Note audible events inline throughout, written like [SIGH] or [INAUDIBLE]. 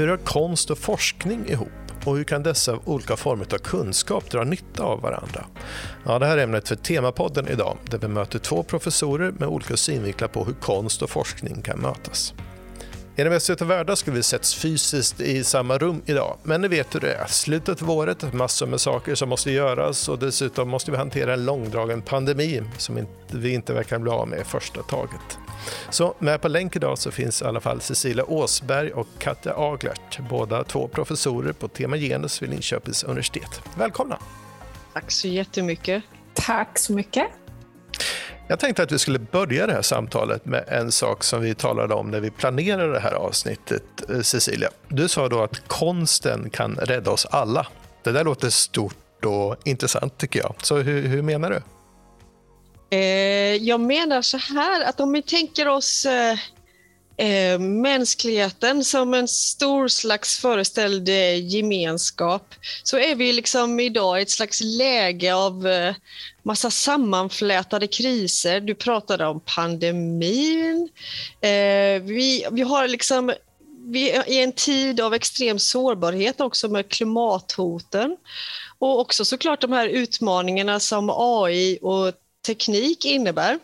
Hur hör konst och forskning ihop? Och hur kan dessa olika former av kunskap dra nytta av varandra? Ja, det här är ämnet för Temapodden idag, där vi möter två professorer med olika synvinklar på hur konst och forskning kan mötas. I den bästa av världar skulle vi setts fysiskt i samma rum idag, men ni vet hur det är. Slutet av året, massor med saker som måste göras och dessutom måste vi hantera en långdragen pandemi som vi inte verkar bli av med i första taget. Så med på länk idag så finns i alla fall Cecilia Åsberg och Katja Aglert, båda två professorer på tema genus vid Linköpings universitet. Välkomna! Tack så jättemycket. Tack så mycket. Jag tänkte att vi skulle börja det här samtalet med en sak som vi talade om när vi planerade det här avsnittet, eh, Cecilia. Du sa då att konsten kan rädda oss alla. Det där låter stort och intressant tycker jag. Så hur, hur menar du? Eh, jag menar så här att om vi tänker oss eh, eh, mänskligheten som en stor slags föreställd eh, gemenskap så är vi liksom idag i ett slags läge av eh, massa sammanflätade kriser. Du pratade om pandemin. Eh, vi, vi har liksom vi är i en tid av extrem sårbarhet också med klimathoten och också såklart de här utmaningarna som AI och teknik innebär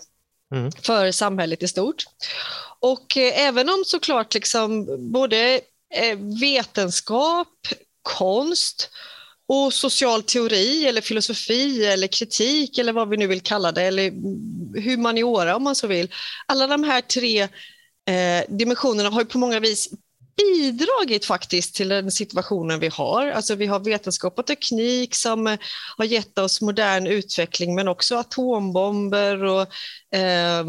mm. för samhället i stort. Och eh, även om såklart liksom både eh, vetenskap, konst och social teori eller filosofi eller kritik eller vad vi nu vill kalla det, eller humaniora om man så vill. Alla de här tre eh, dimensionerna har på många vis bidragit faktiskt till den situationen vi har. Alltså vi har vetenskap och teknik som eh, har gett oss modern utveckling men också atombomber och eh,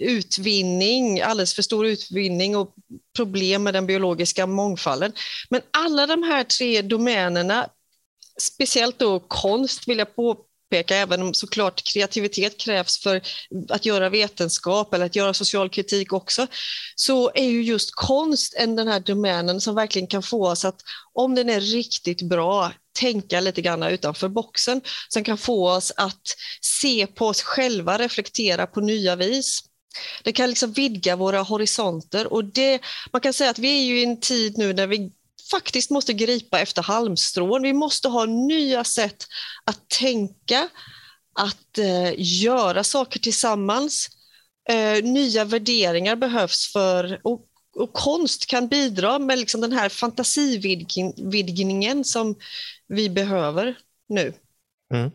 utvinning, alldeles för stor utvinning och problem med den biologiska mångfalden. Men alla de här tre domänerna, speciellt då konst vill jag på, påpeka, även om såklart kreativitet krävs för att göra vetenskap eller att göra social kritik också, så är ju just konst en den här domänen som verkligen kan få oss att, om den är riktigt bra, tänka lite grann utanför boxen, som kan få oss att se på oss själva, reflektera på nya vis. Det kan liksom vidga våra horisonter och det, man kan säga att vi är ju i en tid nu när vi faktiskt måste gripa efter halmstrån. Vi måste ha nya sätt att tänka, att eh, göra saker tillsammans. Eh, nya värderingar behövs för, och, och konst kan bidra med liksom den här fantasividgningen som vi behöver nu. Mm.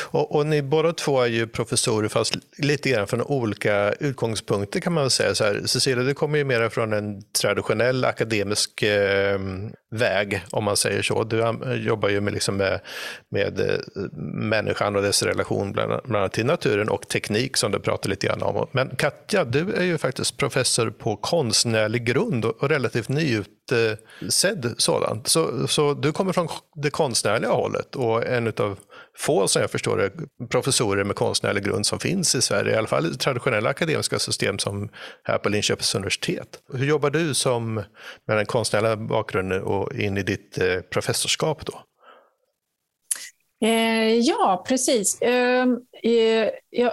Och, och, ni båda två är ju professorer, fast lite grann från olika utgångspunkter kan man väl säga. Så här, Cecilia, du kommer ju mer från en traditionell akademisk eh, väg, om man säger så. Du jobbar ju med, liksom med, med eh, människan och dess relation bland, bland annat till naturen och teknik som du pratar lite grann om. Men Katja, du är ju faktiskt professor på konstnärlig grund och, och relativt nyutsedd sådant. Så, så du kommer från det konstnärliga hållet och en utav få, som jag förstår det, professorer med konstnärlig grund som finns i Sverige, i alla fall i traditionella akademiska system som här på Linköpings universitet. Hur jobbar du som med den konstnärliga bakgrunden och in i ditt eh, professorskap då? Eh, ja, precis. Ehm, eh,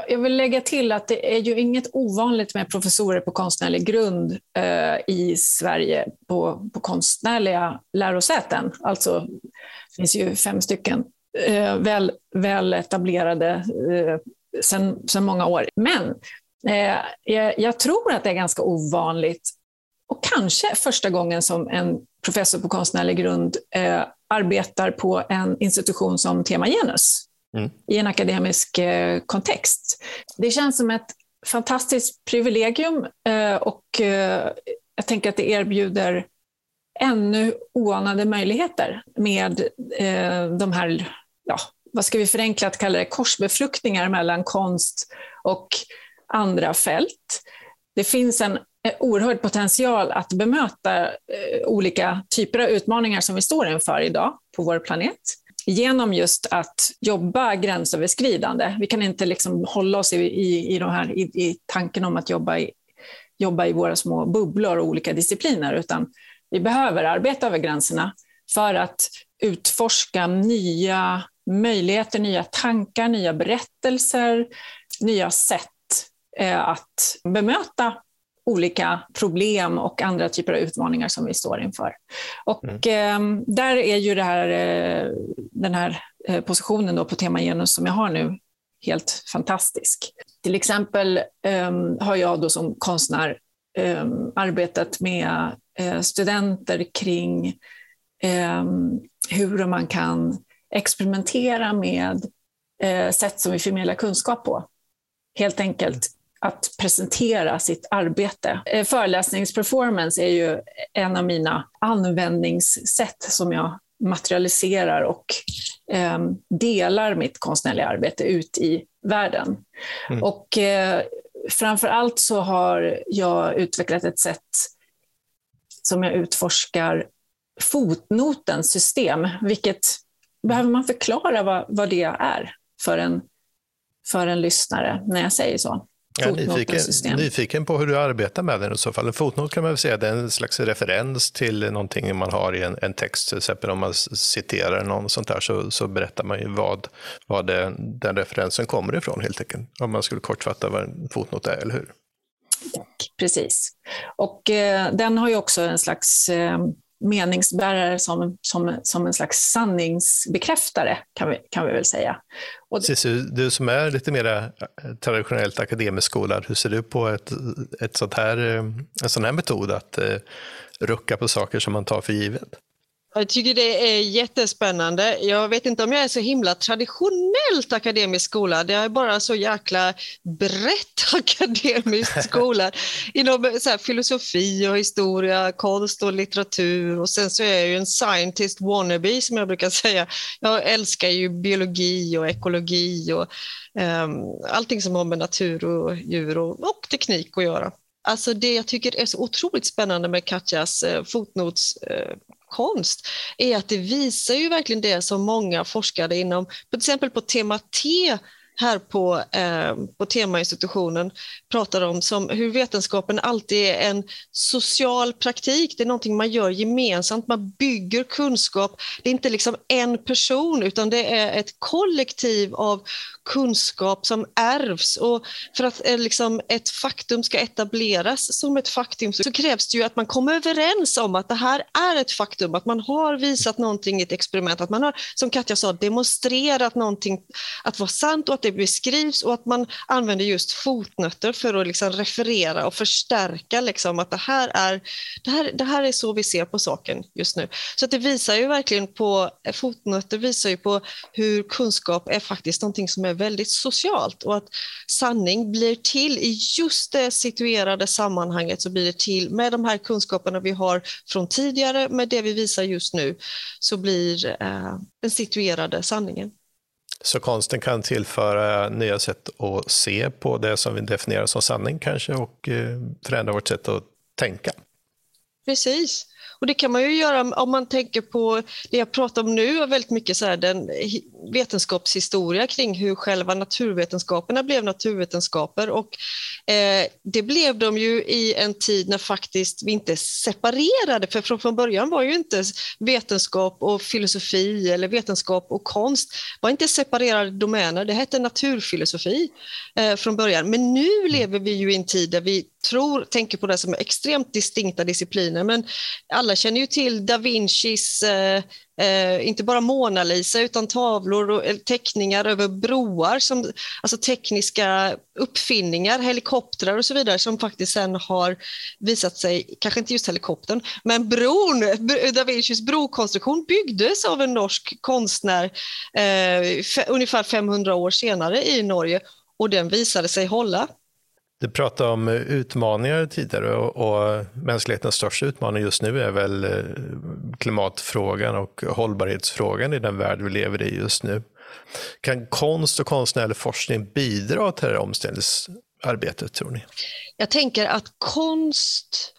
jag vill lägga till att det är ju inget ovanligt med professorer på konstnärlig grund eh, i Sverige på, på konstnärliga lärosäten. Alltså, det finns ju fem stycken eh, väl, väl etablerade eh, sedan, många år. Men eh, jag, jag, tror att det är ganska ovanligt och kanske första gången som en professor på konstnärlig grund eh, arbetar på en institution som Tema Genus mm. i en akademisk eh, kontext. Det känns som ett fantastiskt privilegium eh, och eh, jag tänker att det erbjuder ännu oanade möjligheter med eh, de här, ja, vad ska vi förenklat kalla det, korsbefruktningar mellan konst och andra fält. Det finns en eh, oerhörd potential att bemöta eh, olika typer av utmaningar som vi står inför idag på vår planet genom just att jobba gränsöverskridande. Vi kan inte liksom hålla oss i, i, i, här, i, i tanken om att jobba i, jobba i våra små bubblor och olika discipliner, utan vi behöver arbeta över gränserna för att utforska nya möjligheter, nya tankar, nya berättelser, nya sätt eh, att bemöta olika problem och andra typer av utmaningar som vi står inför. Och mm. eh, där är ju här, eh, den här eh, positionen då på tema genus som jag har nu helt fantastisk. Till exempel um, har jag då som konstnär um, arbetat med studenter kring um, hur man kan experimentera med uh, sätt som vi förmedlar kunskap på. Helt enkelt att presentera sitt arbete. Uh, föreläsningsperformance är ju en av mina användningssätt som jag materialiserar och eh, delar mitt konstnärliga arbete ut i världen. Mm. Och eh, framför allt så har jag utvecklat ett sätt som jag utforskar fotnotens system, vilket behöver man förklara vad, vad det är för en, för en lyssnare när jag säger så? Jag är nyfiken, nyfiken på hur du arbetar med den i så fall. En fotnot kan man väl säga det är en slags referens till någonting man har i en, en text. Till exempel om man citerar någon sånt där så, så berättar man ju vad, vad det, den referensen kommer ifrån helt enkelt. Om man skulle kortfatta vad en fotnot är, eller hur? Precis. Och eh, den har ju också en slags eh, meningsbärare som, som, som en slags sanningsbekräftare, kan vi, kan vi väl säga. Och Cissi, du som är lite mer eh, traditionellt akademiskt skolad, hur ser du på ett, ett sånt här, eh, en sån här metod att eh, rucka på saker som man tar för givet? Jag tycker det är jättespännande. Jag vet inte om jag är så himla traditionellt akademisk skolad. Jag är bara så jäkla brett [LAUGHS] akademiskt skolad inom så filosofi och historia, konst och litteratur och sen så är jag ju en scientist wannabe som jag brukar säga. Jag älskar ju biologi och ekologi och um, allting som har med natur och djur och, och teknik att göra. Alltså det jag tycker är så otroligt spännande med Katjas eh, fotnots eh, konst är att det visar ju verkligen det som många forskare inom, till exempel på tema T här på, eh, på temainstitutionen pratar om som hur vetenskapen alltid är en social praktik. Det är någonting man gör gemensamt, man bygger kunskap. Det är inte liksom en person utan det är ett kollektiv av kunskap som ärvs. Och för att eh, liksom, ett faktum ska etableras som ett faktum så krävs det ju att man kommer överens om att det här är ett faktum, att man har visat någonting i ett experiment, att man har, som Katja sa, demonstrerat någonting att vara sant och att det beskrivs och att man använder just fotnötter för att liksom referera och förstärka liksom att det här, är, det, här, det här är så vi ser på saken just nu. Så det visar ju verkligen på, fotnötter visar ju på hur kunskap är faktiskt någonting som är väldigt socialt och att sanning blir till i just det situerade sammanhanget så blir det till med de här kunskaperna vi har från tidigare med det vi visar just nu så blir eh, den situerade sanningen. Så konsten kan tillföra nya sätt att se på det som vi definierar som sanning kanske och eh, förändra vårt sätt att tänka. Precis. Och det kan man ju göra om man tänker på det jag pratar om nu, väldigt mycket så här, den vetenskapshistoria kring hur själva naturvetenskaperna blev naturvetenskaper. Och, eh, det blev de ju i en tid när faktiskt vi inte separerade, för från, från början var ju inte vetenskap och filosofi eller vetenskap och konst var inte separerade domäner, det hette naturfilosofi eh, från början. Men nu lever vi ju i en tid där vi tror, tänker på det som extremt distinkta discipliner, men alla alla känner ju till da Vincis eh, eh, inte bara Mona Lisa utan tavlor och eh, teckningar över broar, som, alltså tekniska uppfinningar, helikoptrar och så vidare som faktiskt sen har visat sig, kanske inte just helikoptern, men bron, Da Vincis brokonstruktion byggdes av en norsk konstnär eh, ungefär 500 år senare i Norge och den visade sig hålla. Du pratade om eh, utmaningar tidigare och, mänsklighetens största utmaning just nu är väl eh, klimatfrågan och hållbarhetsfrågan i den värld vi lever i just nu. Kan konst och konstnärlig forskning bidra till det här omställningsarbetet, tror ni? Jag tänker att konst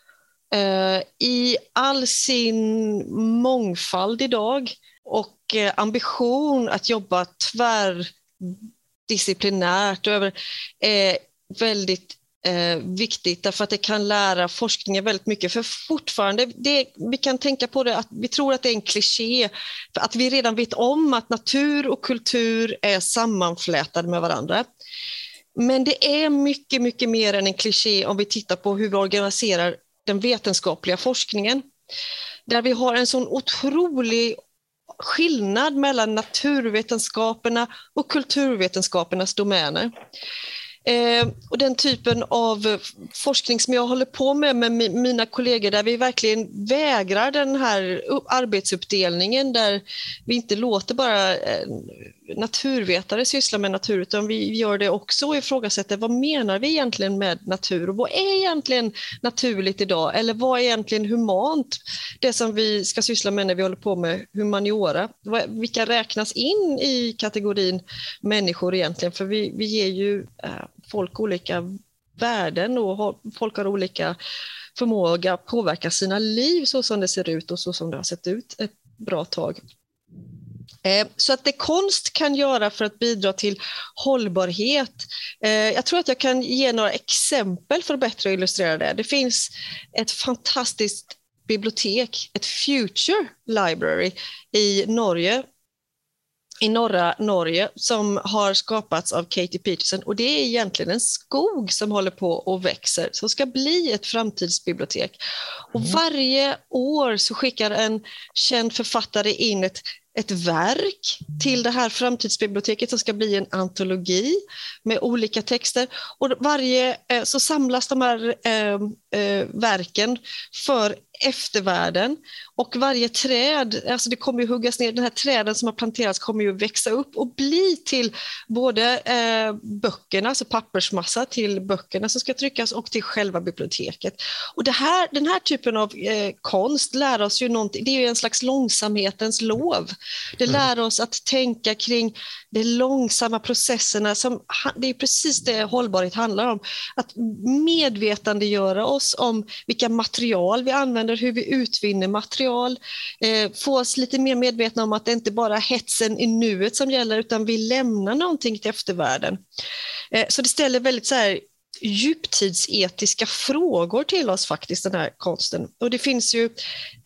eh, i all sin mångfald idag och eh, ambition att jobba tvärdisciplinärt över eh, väldigt eh, viktigt därför att det kan lära forskningen väldigt mycket. För fortfarande, det, vi kan tänka på det att vi tror att det är en kliché, att vi redan vet om att natur och kultur är sammanflätade med varandra. Men det är mycket, mycket mer än en kliché om vi tittar på hur vi organiserar den vetenskapliga forskningen. Där vi har en sån otrolig skillnad mellan naturvetenskaperna och kulturvetenskapernas domäner. Eh, och den typen av forskning som jag håller på med med mina kollegor där vi verkligen vägrar den här arbetsuppdelningen där vi inte låter bara eh, naturvetare sysslar med natur utan vi gör det också och ifrågasätter vad menar vi egentligen med natur och vad är egentligen naturligt idag eller vad är egentligen humant? Det som vi ska syssla med när vi håller på med humaniora. Vilka räknas in i kategorin människor egentligen? För vi, vi ger ju eh, folk olika värden och folk har olika förmåga att påverka sina liv så som det ser ut och så som det har sett ut ett bra tag. Eh, så att det konst kan göra för att bidra till hållbarhet. Eh, jag tror att jag kan ge några exempel för att bättre illustrera det. Det finns ett fantastiskt bibliotek, ett Future Library i Norge i norra Norge som har skapats av Katie Peterson och det är egentligen en skog som håller på och växer som ska bli ett framtidsbibliotek. Och mm. varje år så skickar en känd författare in ett ett verk till det här framtidsbiblioteket som ska bli en antologi med olika texter. Och varje, eh, så samlas de här eh, eh, verken för eftervärlden och varje träd, alltså det kommer ju huggas ner, den här träden som har planterats kommer ju växa upp och bli till både eh, böckerna, alltså pappersmassa till böckerna som ska tryckas och till själva biblioteket. Och det här, den här typen av eh, konst lär oss ju någonting, det är ju en slags långsamhetens lov. Det mm. lär oss att tänka kring de långsamma processerna, som, det är precis det hållbarhet handlar om, att medvetandegöra oss om vilka material vi använder, hur vi utvinner material, eh, få oss lite mer medvetna om att det inte bara är hetsen i nuet som gäller, utan vi lämnar någonting till eftervärlden. Eh, så det ställer väldigt så här, djuptidsetiska frågor till oss faktiskt, den här konsten. Och det finns ju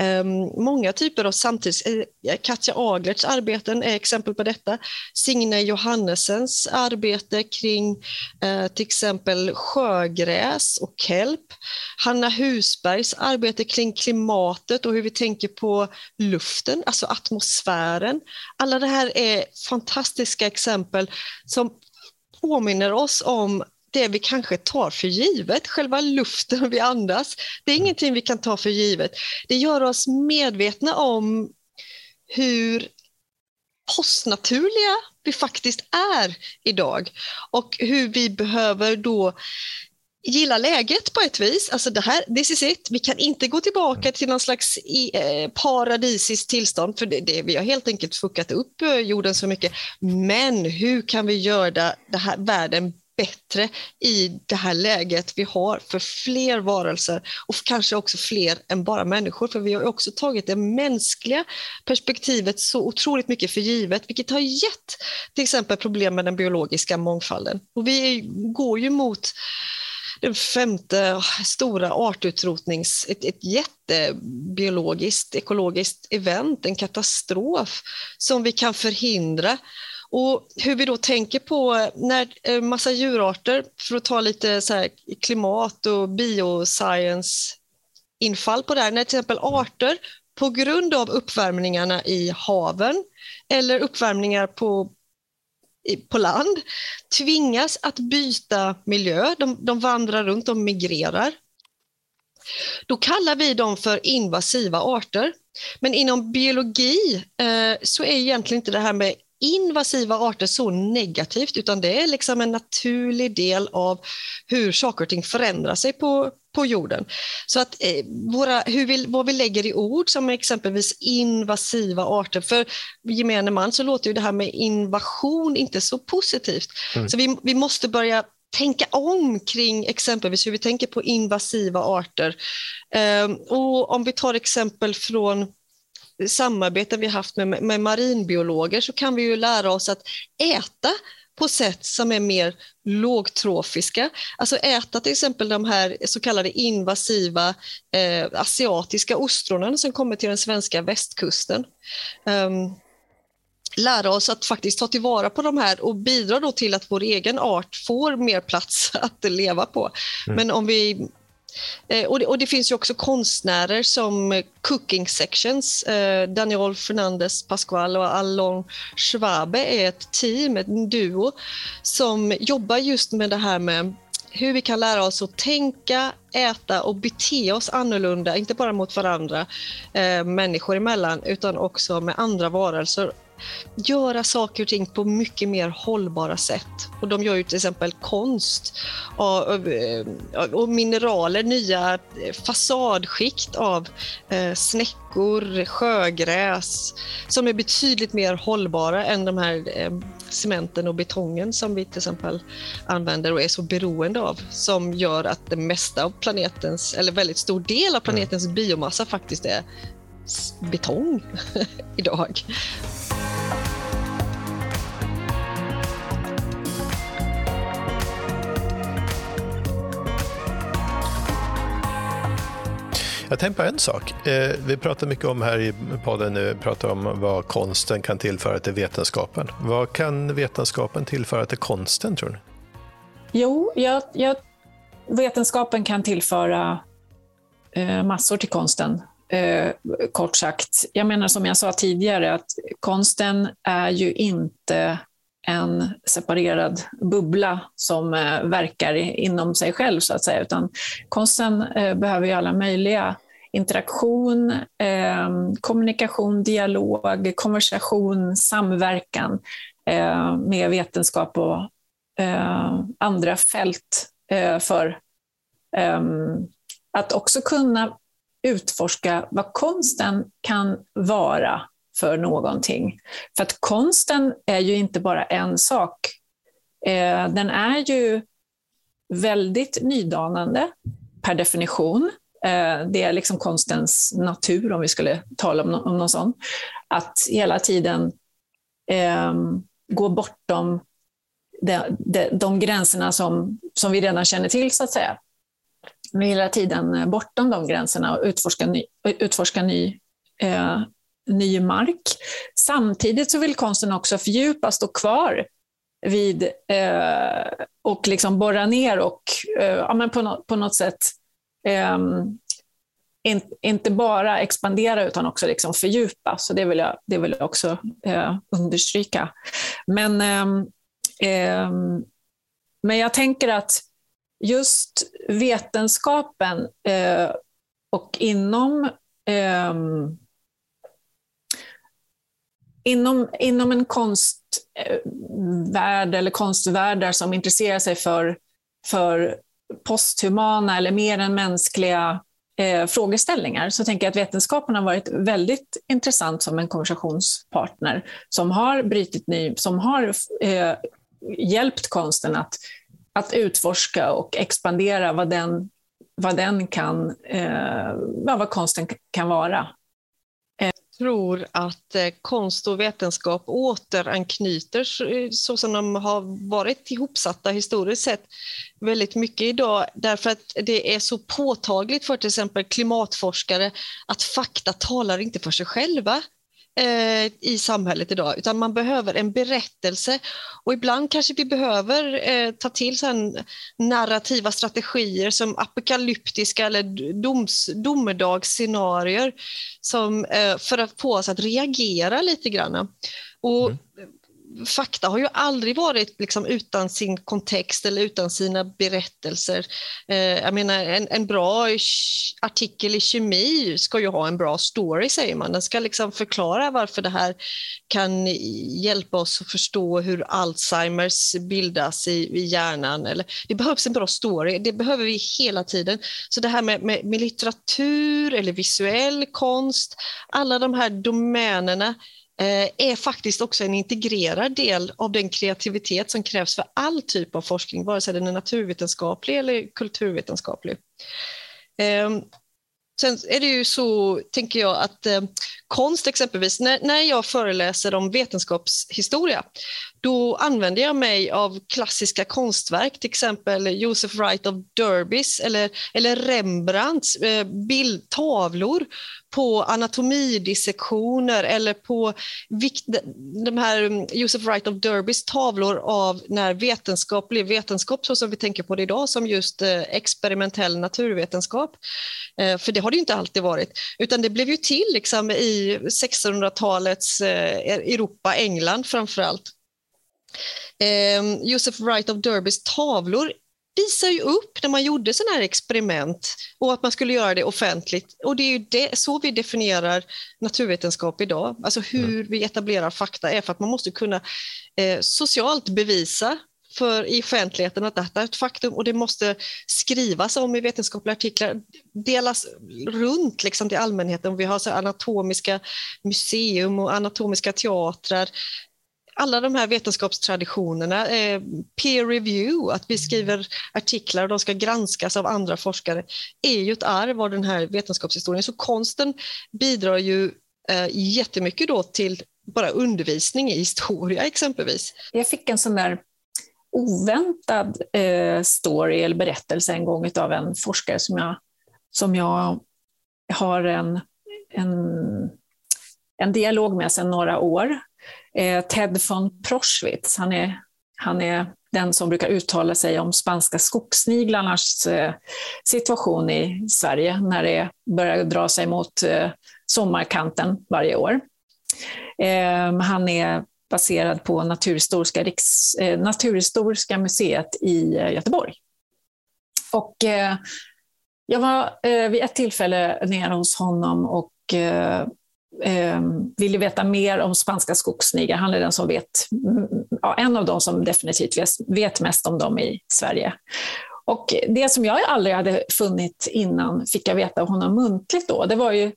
um, många typer av samtids... Eh, Katja Aglerts arbeten är exempel på detta. Signe Johannessens arbete kring uh, till exempel sjögräs och kelp. Hanna Husbergs arbete kring klimatet och hur vi tänker på luften, alltså atmosfären. Alla det här är fantastiska exempel som påminner oss om det vi kanske tar för givet, själva luften vi andas. Det är ingenting vi kan ta för givet. Det gör oss medvetna om hur postnaturliga vi faktiskt är idag och hur vi behöver då gilla läget på ett vis. Alltså det här, this is it. Vi kan inte gå tillbaka till någon slags eh, paradisiskt tillstånd, för det, det, vi har helt enkelt fuckat upp eh, jorden så mycket. Men hur kan vi göra det här, världen bättre i det här läget vi har för fler varelser och kanske också fler än bara människor. För vi har också tagit det mänskliga perspektivet så otroligt mycket för givet, vilket har gett till exempel problem med den biologiska mångfalden. Och vi går ju mot den femte stora artutrotnings, ett, ett jättebiologiskt, ekologiskt event, en katastrof som vi kan förhindra och hur vi då tänker på när eh, massa djurarter, för att ta lite så klimat och bioscience infall på det här, när till exempel arter på grund av uppvärmningarna i haven eller uppvärmningar på, på land tvingas att byta miljö, de, de vandrar runt, de migrerar. Då kallar vi dem för invasiva arter. Men inom biologi eh, så är egentligen inte det här med invasiva arter så negativt, utan det är liksom en naturlig del av hur saker och ting förändrar sig på, på jorden. Så att eh, våra, hur vi, vad vi lägger i ord som exempelvis invasiva arter, för gemene man så låter ju det här med invasion inte så positivt. Mm. Så vi, vi måste börja tänka om kring exempelvis hur vi tänker på invasiva arter. Eh, och om vi tar exempel från samarbeten vi haft med, med marinbiologer så kan vi ju lära oss att äta på sätt som är mer lågtrofiska. Alltså äta till exempel de här så kallade invasiva eh, asiatiska ostronen som kommer till den svenska västkusten. Um, lära oss att faktiskt ta tillvara på de här och bidra då till att vår egen art får mer plats [LAUGHS] att leva på. Mm. Men om vi Eh, och det, och det, finns ju också konstnärer som Cooking Sections. Eh, Daniel Fernandez Pascual och Alon Schwabe är ett team, en duo, som jobbar just med det här med hur vi kan lära oss att tänka, äta och bete oss annorlunda, inte bara mot varandra, eh, människor emellan, utan också med andra varelser göra saker och ting på mycket mer hållbara sätt. Och de gör ju till exempel konst och, eh, och mineraler, nya fasadskikt av eh, snäckor, sjögräs som är betydligt mer hållbara än de här eh, cementen och betongen som vi till exempel använder och är så beroende av som gör att det mesta av planetens, eller väldigt stor del av planetens mm. biomassa faktiskt är betong [LAUGHS] idag. Jag tänkte på en sak. Eh, vi pratar mycket om här i podden nu, pratar om vad konsten kan tillföra till vetenskapen. Vad kan vetenskapen tillföra till konsten tror ni? Jo, jag, jag, vetenskapen kan tillföra eh, massor till konsten. Eh, kort sagt. Jag menar som jag sa tidigare att konsten är ju inte en separerad bubbla som eh, verkar inom sig själv, så att säga. Utan konsten eh, behöver ju alla möjliga interaktion, eh, kommunikation, dialog, konversation, samverkan eh, med vetenskap och eh, andra fält eh, för ehm, att också kunna utforska vad konsten kan vara för någonting. För att konsten är ju inte bara en sak. Eh, den är ju väldigt nydanande per definition. Eh, det är liksom konstens natur, om vi skulle tala om, någon sån. Att hela tiden ehm, gå bortom de, de, de gränserna som, som vi redan känner till, så att säga. Men hela tiden bortom de gränserna och utforska ny, utforska ny, eh, ny mark. Samtidigt så vill konsten också fördjupa, stå kvar vid eh, och liksom borra ner och eh, ja, men på, no på något sätt eh, in, inte bara expandera utan också liksom fördjupa. Så det vill jag, det vill jag också eh, understryka. Men, ehm, ehm, men jag tänker att just vetenskapen eh, och inom ehm, inom, inom en konstvärld eh, eller konstvärldar som intresserar sig för, för posthumana eller mer än mänskliga eh, frågeställningar så tänker jag att vetenskapen har varit väldigt intressant som en konversationspartner som har brutit ny, som har eh, hjälpt konsten att, att utforska och expandera vad den, vad den kan, eh, vad konsten kan vara tror att eh, konst och vetenskap återanknyter eh, så som de har varit ihopsatta historiskt sett väldigt mycket idag. Därför att det är så påtagligt för till exempel klimatforskare att fakta talar inte för sig själva eh, i samhället idag, utan man behöver en berättelse. Och ibland kanske vi behöver eh, ta till så narrativa strategier som apokalyptiska eller doms, domedagsscenarier som, eh, för att få oss att reagera lite grann. Och mm fakta har ju aldrig varit liksom utan sin kontext eller utan sina berättelser. Eh, jag menar, en, en, bra artikel i kemi ska ju ha en bra story, säger man. Den ska liksom förklara varför det här kan hjälpa oss att förstå hur Alzheimers bildas i, i hjärnan. Eller, det behövs en bra story, det behöver vi hela tiden. Så det här med, med, med litteratur eller visuell konst, alla de här domänerna Eh, är faktiskt också en integrerad del av den kreativitet som krävs för all typ av forskning, vare sig den är naturvetenskaplig eller kulturvetenskaplig. Ehm, sen är det ju så, tänker jag, att eh, konst exempelvis, när, när jag föreläser om vetenskapshistoria, då använder jag mig av klassiska konstverk, till exempel Joseph Wright of Derbys eller, eller Rembrandts eh, tavlor på anatomidissektioner eller på de här mm, Joseph Wright of Derbys tavlor av när vetenskap blev vetenskap så som vi tänker på det idag som just eh, experimentell naturvetenskap. Eh, för det har det inte alltid varit, utan det blev ju till liksom i 1600-talets eh, Europa, England framför allt. Joseph Wright of Derbys tavlor visar ju upp när man gjorde sådana här experiment och att man skulle göra det offentligt. Och det är ju det, så vi definierar naturvetenskap idag. Alltså hur mm. vi etablerar fakta är för att man måste kunna eh, socialt bevisa för i offentligheten att detta är ett faktum och det måste skrivas om i vetenskapliga artiklar, delas runt liksom till allmänheten. Vi har så anatomiska museum och anatomiska teatrar alla de här vetenskapstraditionerna, eh, peer review, att vi skriver artiklar och de ska granskas av andra forskare, är ju ett arv av den här vetenskapshistorien. Så konsten bidrar ju eh, jättemycket då till bara undervisning i historia exempelvis. Jag fick en sån där oväntad eh, story eller berättelse en gång av en forskare som jag, som jag har en, en, en dialog med sedan några år Eh, Ted von Proschwitz, han är, han är den som brukar uttala sig om spanska skogssniglarnas eh, situation i Sverige när det börjar dra sig mot eh, sommarkanten varje år. Ehm, han är baserad på Naturhistoriska, Riks, eh, Naturhistoriska museet i eh, Göteborg. Och eh, jag var vid ett tillfälle nere hos honom och eh, vill veta mer om spanska skogssniglar. Han är den som vet, mm, ja, en av de som definitivt vet mest om dem i Sverige. Och det som jag aldrig hade funnit innan fick jag veta av honom muntligt då. Det var ju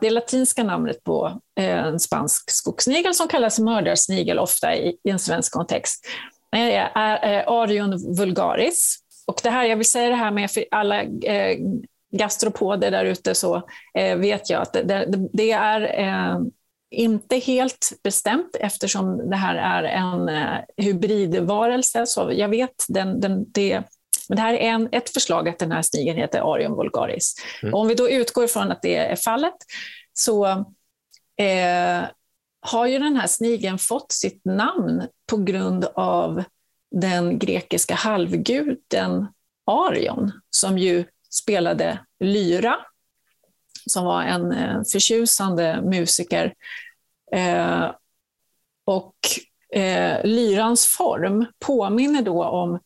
det latinska namnet på eh, en spansk skogssnigel som kallas mördarsnigel ofta i, i en svensk kontext. Eh, är, eh, Arion vulgaris. Och det här, jag vill säga det här med för alla eh, gastropoder där ute så eh, vet jag att det, det är eh, inte helt bestämt eftersom det här är en eh, hybridvarelse. Så jag vet den, den, det, men det här är en, ett förslag att den här snigeln heter Arium vulgaris. Mm. om vi då utgår från att det är fallet så eh, har ju den här snigeln fått sitt namn på grund av den grekiska halvguden Arion, som ju spelade lyra, som var en eh, förtjusande musiker. Eh, och eh, lyrans form påminner då om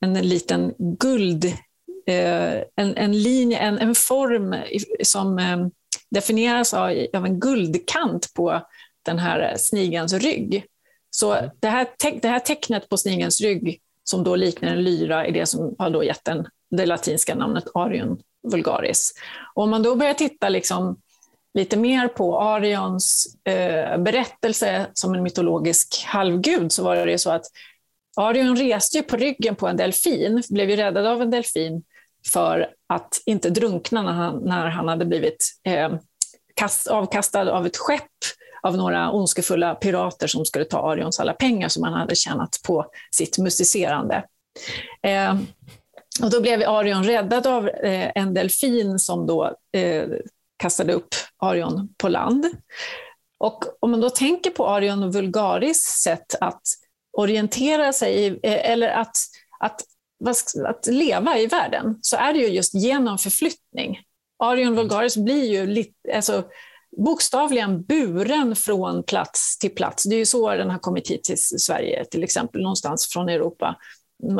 en liten guld, eh, en, en linje, en, en form som eh, definieras av, av en guldkant på den här snigelns rygg. Så mm. det här, det här tecknet på snigelns rygg, som då liknar en lyra, är det som har då gett den det latinska namnet Arion vulgaris. Och om man då börjar titta liksom lite mer på Arions eh, berättelse som en mytologisk halvgud så var det så att Arion reste på ryggen på en delfin, blev ju räddad av en delfin för att inte drunkna när han, när han hade blivit eh, kast, avkastad av ett skepp av några ondskefulla pirater som skulle ta Arions alla pengar som han hade tjänat på sitt musicerande. Eh, och då blev Arion räddad av eh, en delfin som då eh, kastade upp Arion på land. Och om man då tänker på Arion vulgaris sätt att orientera sig, eh, eller att, att, att leva i världen, så är det ju just genom förflyttning. Arion vulgaris blir ju lite, alltså, bokstavligen buren från plats till plats. Det är ju så den har kommit hit till Sverige, till exempel, någonstans från Europa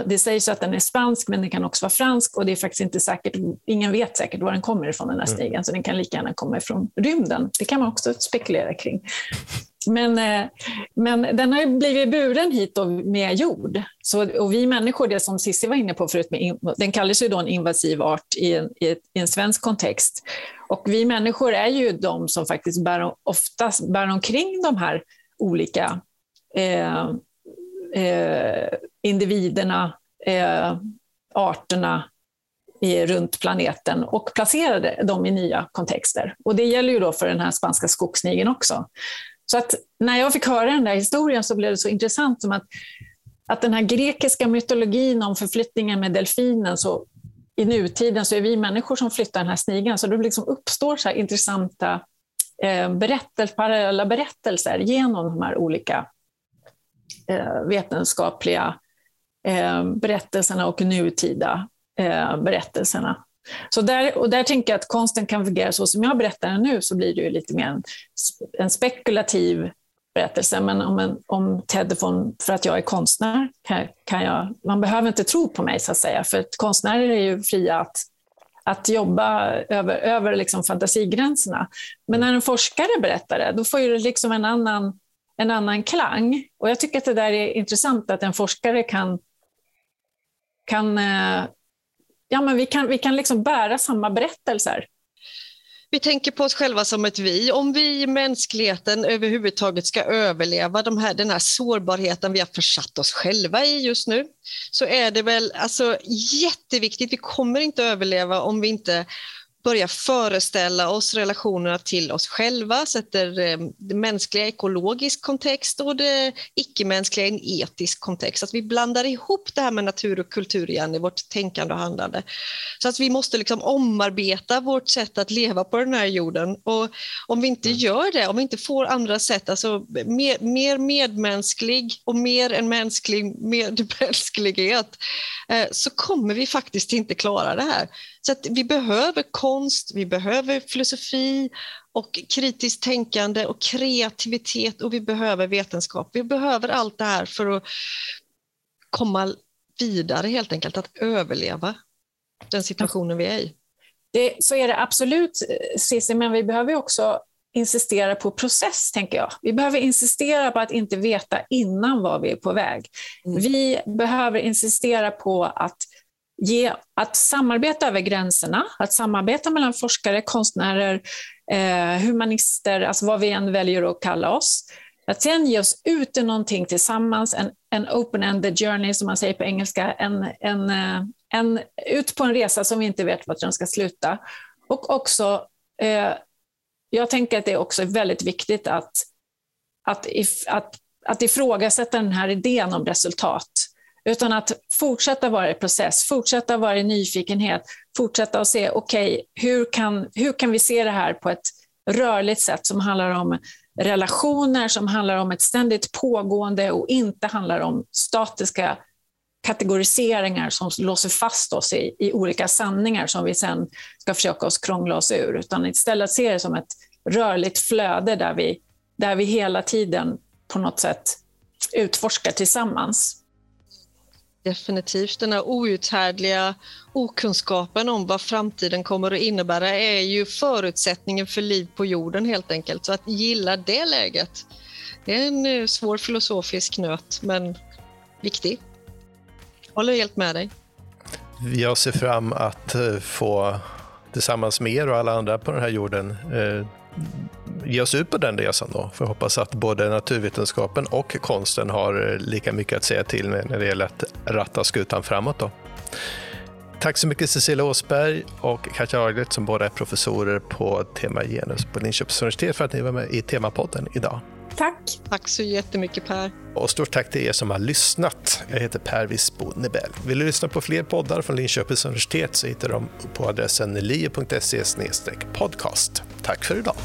det sägs att den är spansk, men den kan också vara fransk och det är faktiskt inte säkert, ingen vet säkert var den kommer ifrån den här mm. stigen, mm. så den kan lika gärna komma ifrån rymden. Det kan man också spekulera kring. Men, eh, men den har ju blivit buren hit med jord. Så, och vi människor, det som Cissi var inne på förut, med, den kallas ju då en invasiv art i en, i en svensk kontext. Och vi människor är ju de som faktiskt bär, oftast bär omkring de här olika eh, eh, individerna, eh, arterna i, runt planeten och placerade dem i nya kontexter. Och det gäller ju då för den här spanska skogssnigeln också. Så att när jag fick höra den där historien så blev det så intressant som att, att den här grekiska mytologin om förflyttningen med delfinen, så i nutiden så är vi människor som flyttar den här snigeln, så det liksom uppstår så intressanta eh, parallella berättelser genom de här olika eh, vetenskapliga Eh, berättelserna och nutida eh, berättelserna. Så där, och där tänker jag att konsten kan fungera så som jag berättar den nu, så blir det ju lite mer en, en spekulativ berättelse. Men om, en, om Ted von, för att jag är konstnär, kan, kan jag, man behöver inte tro på mig så att säga, för att konstnärer är ju fria att, att jobba över, över liksom fantasigränserna. Men när en forskare berättar det, då får det liksom en annan, en annan klang. Och jag tycker att det där är intressant, att en forskare kan, kan eh, ja, men vi kan, vi kan liksom bära samma berättelser. Vi tänker på oss själva som ett vi. Om vi i mänskligheten överhuvudtaget ska överleva de här, den här sårbarheten vi har försatt oss själva i just nu, så är det väl alltså jätteviktigt. Vi kommer inte överleva om vi inte börja föreställa oss relationerna till oss själva, sätter eh, det mänskliga i ekologisk kontext och det icke-mänskliga i en etisk kontext. Att vi blandar ihop det här med natur och kultur igen i vårt tänkande och handlande. Så att vi måste liksom omarbeta vårt sätt att leva på den här jorden. Och om vi inte mm. gör det, om vi inte får andra sätt, alltså mer, mer medmänsklig och mer en mänsklig medmänsklighet, eh, så kommer vi faktiskt inte klara det här. Så vi behöver konst, vi behöver filosofi och kritiskt tänkande och kreativitet och vi behöver vetenskap. Vi behöver allt det här för att komma vidare helt enkelt, att överleva den situationen vi är i. Det, så är det absolut, Cissi, men vi behöver också insistera på process, tänker jag. Vi behöver insistera på att inte veta innan var vi är på väg. Mm. Vi behöver insistera på att ge, att samarbeta över gränserna, att samarbeta mellan forskare, konstnärer, eh, humanister, alltså vad vi än väljer att kalla oss. Att sen ge oss ut i någonting tillsammans, en, en open-ended journey som man säger på engelska, en, en, eh, en, ut på en resa som vi inte vet vart den ska sluta. Och också, eh, jag tänker att det också är väldigt viktigt att, att, if, att, att ifrågasätta den här idén om resultat. Utan att fortsätta vara i process, fortsätta vara i nyfikenhet, fortsätta att se, okej, okay, hur, kan, hur kan vi se det här på ett rörligt sätt som handlar om relationer, som handlar om ett ständigt pågående och inte handlar om statiska kategoriseringar som låser fast oss i, i olika sanningar som vi sen ska försöka oss krångla oss ur, utan istället se det som ett rörligt flöde där vi, där vi hela tiden på något sätt utforskar tillsammans. Definitivt. Den här outhärdliga okunskapen om vad framtiden kommer att innebära är ju förutsättningen för liv på jorden helt enkelt. Så att gilla det läget, det är en eh, svår filosofisk nöt, men viktig. Håller helt med dig. Jag ser fram att eh, få tillsammans med er och alla andra på den här jorden eh, ge oss ut på den resan då. För hoppas att både naturvetenskapen och konsten har eh, lika mycket att säga till med när det gäller att ratta skutan framåt. Då. Tack så mycket Cecilia Åsberg och Katja Aglet som båda är professorer på tema genus på Linköpings universitet för att ni var med i Temapodden idag. Tack. Tack så jättemycket Per. Och stort tack till er som har lyssnat. Jag heter Per Wirsbo Nebel. Vill du lyssna på fler poddar från Linköpings universitet så hittar du dem på adressen lie.se podcast. Tack för idag.